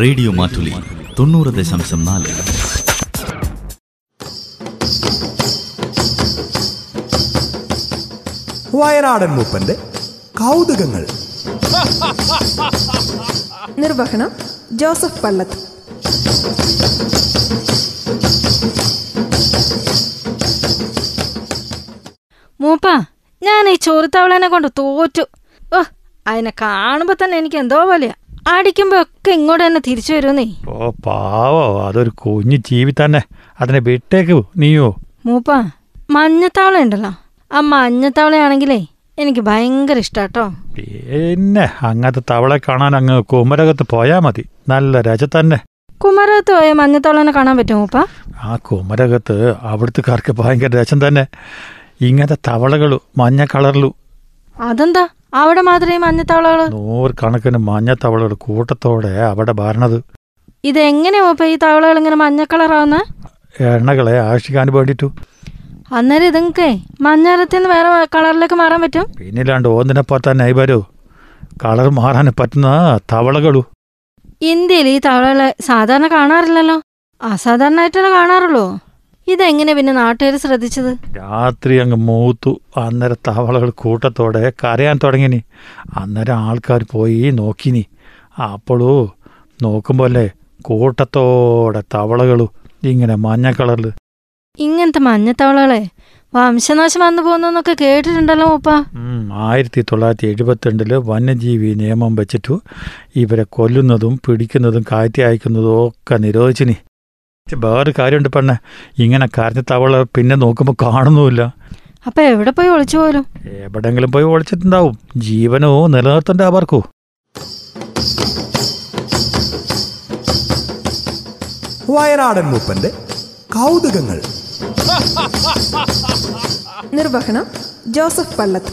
Radio Mattoli തൊണ്ണൂറ് ദശാംശം നാല്. വയനാടൻ മൂപ്പന്റെ കൗതുകങ്ങൾ. നിർവഹണം ജോസഫ് പള്ളത്ത് മൂപ്പ ഞാൻ ഈ ചോറുത്തവളനെ കൊണ്ട് തോറ്റു. ഓ അതിനെ കാണുമ്പോ തന്നെ എനിക്ക് എന്തോ പോലെയാ. അടിക്കുമ്പോ ഒക്കെ ഇങ്ങോട്ട് തന്നെ തിരിച്ചു വരുന്നേ ഓ പാവോ. അതൊരു കുഞ്ഞു ജീവി തന്നെ. അതിനെ വിട്ടേക്ക് നീയോ. മൂപ്പ മഞ്ഞത്താവള ഉണ്ടല്ലോ. ആ മഞ്ഞത്താവളയാണെങ്കിലേ എനിക്ക് ഭയങ്കര ഇഷ്ടാട്ടോ. പിന്നെ അങ്ങനത്തെ തവളെ കാണാൻ അങ്ങ് കുമരകത്ത് പോയാ മതി. നല്ല രജ തന്നെ. കുമരകത്ത് പോയ മഞ്ഞത്തവളനെ കാണാൻ പറ്റുമോ മൂപ്പ? ആ കുമരകത്ത് അവിടുത്തുകാർക്ക് ഭയങ്കര രസം തന്നെ. ഇങ്ങനത്തെ തവളകളു മഞ്ഞ കളറിലു. അതെന്താ? അവിടെ മാത്രമേ മഞ്ഞത്തവളകൾ നൂറുകണക്കിന് മഞ്ഞ തവളകൾ കൂട്ടത്തോടെ അവിടെ ഭരണത്. ഇതെങ്ങനെയാ മൂപ്പ ഈ തവളകൾ ഇങ്ങനെ മഞ്ഞ കളറാവുന്ന? എണ്ണകളെ ആകർഷിക്കാൻ വേണ്ടിട്ടു അന്നേരം ഇതുങ്ങൾക്ക് മഞ്ഞറത്തിൽ നിന്ന് വേറെ കളറിലേക്ക് മാറാൻ പറ്റും? പിന്നില്ലാണ്ട് ഓന്നിനെ പോറ്റാൻ നൈബരോ കളർ മാറാൻ പറ്റുന്ന തവളകളു. ഇന്ത്യയിൽ ഈ തവളകളെ സാധാരണ കാണാറില്ലല്ലോ? അസാധാരണ അസാധാരണമായിട്ടല്ലേ കാണാറുള്ളൂ? ഇതെങ്ങനെ പിന്നെ നാട്ടുകാർ ശ്രദ്ധിച്ചത്? രാത്രി അങ്ങ് മൂത്തു. അന്നേരം തവളകൾ കൂട്ടത്തോടെ കരയാൻ തുടങ്ങിനി. അന്നേരം ആൾക്കാർ പോയി നോക്കിനി. അപ്പോഴൂ നോക്കുമ്പോല്ലേ കൂട്ടത്തോടെ തവളകളു ഇങ്ങനെ മഞ്ഞ കളറിൽ ഇങ്ങനത്തെ മഞ്ഞത്തവളകളെ വംശനാശം വന്നു പോകുന്നൊക്കെ കേട്ടിട്ടുണ്ടല്ലോ മൂപ്പ ആയിരത്തി തൊള്ളായിരത്തി എഴുപത്തിരണ്ടിൽ വന്യജീവി നിയമം വെച്ചിട്ടു ഇവരെ കൊല്ലുന്നതും പിടിക്കുന്നതും കാറ്റി അയക്കുന്നതും ഒക്കെ നിരോധിച്ചിനി. വേറെ കാര്യമുണ്ട് പെണ്ണെ. ഇങ്ങനെ കരഞ്ഞ തവള പിന്നെ നോക്കുമ്പോൾ കാണുന്നുമില്ല. അപ്പൊ എവിടെ പോയി ഒളിച്ചു പോലും? എവിടെങ്കിലും പോയി ഒളിച്ചിട്ടുണ്ടാവും. ജീവനോ നിലനിർത്തണ്ടേ അവർക്കോ? വയനാടൻ മൂപ്പന്റെ കൗതുകങ്ങൾ. നിർവഹണം ജോസഫ് പള്ളത്ത്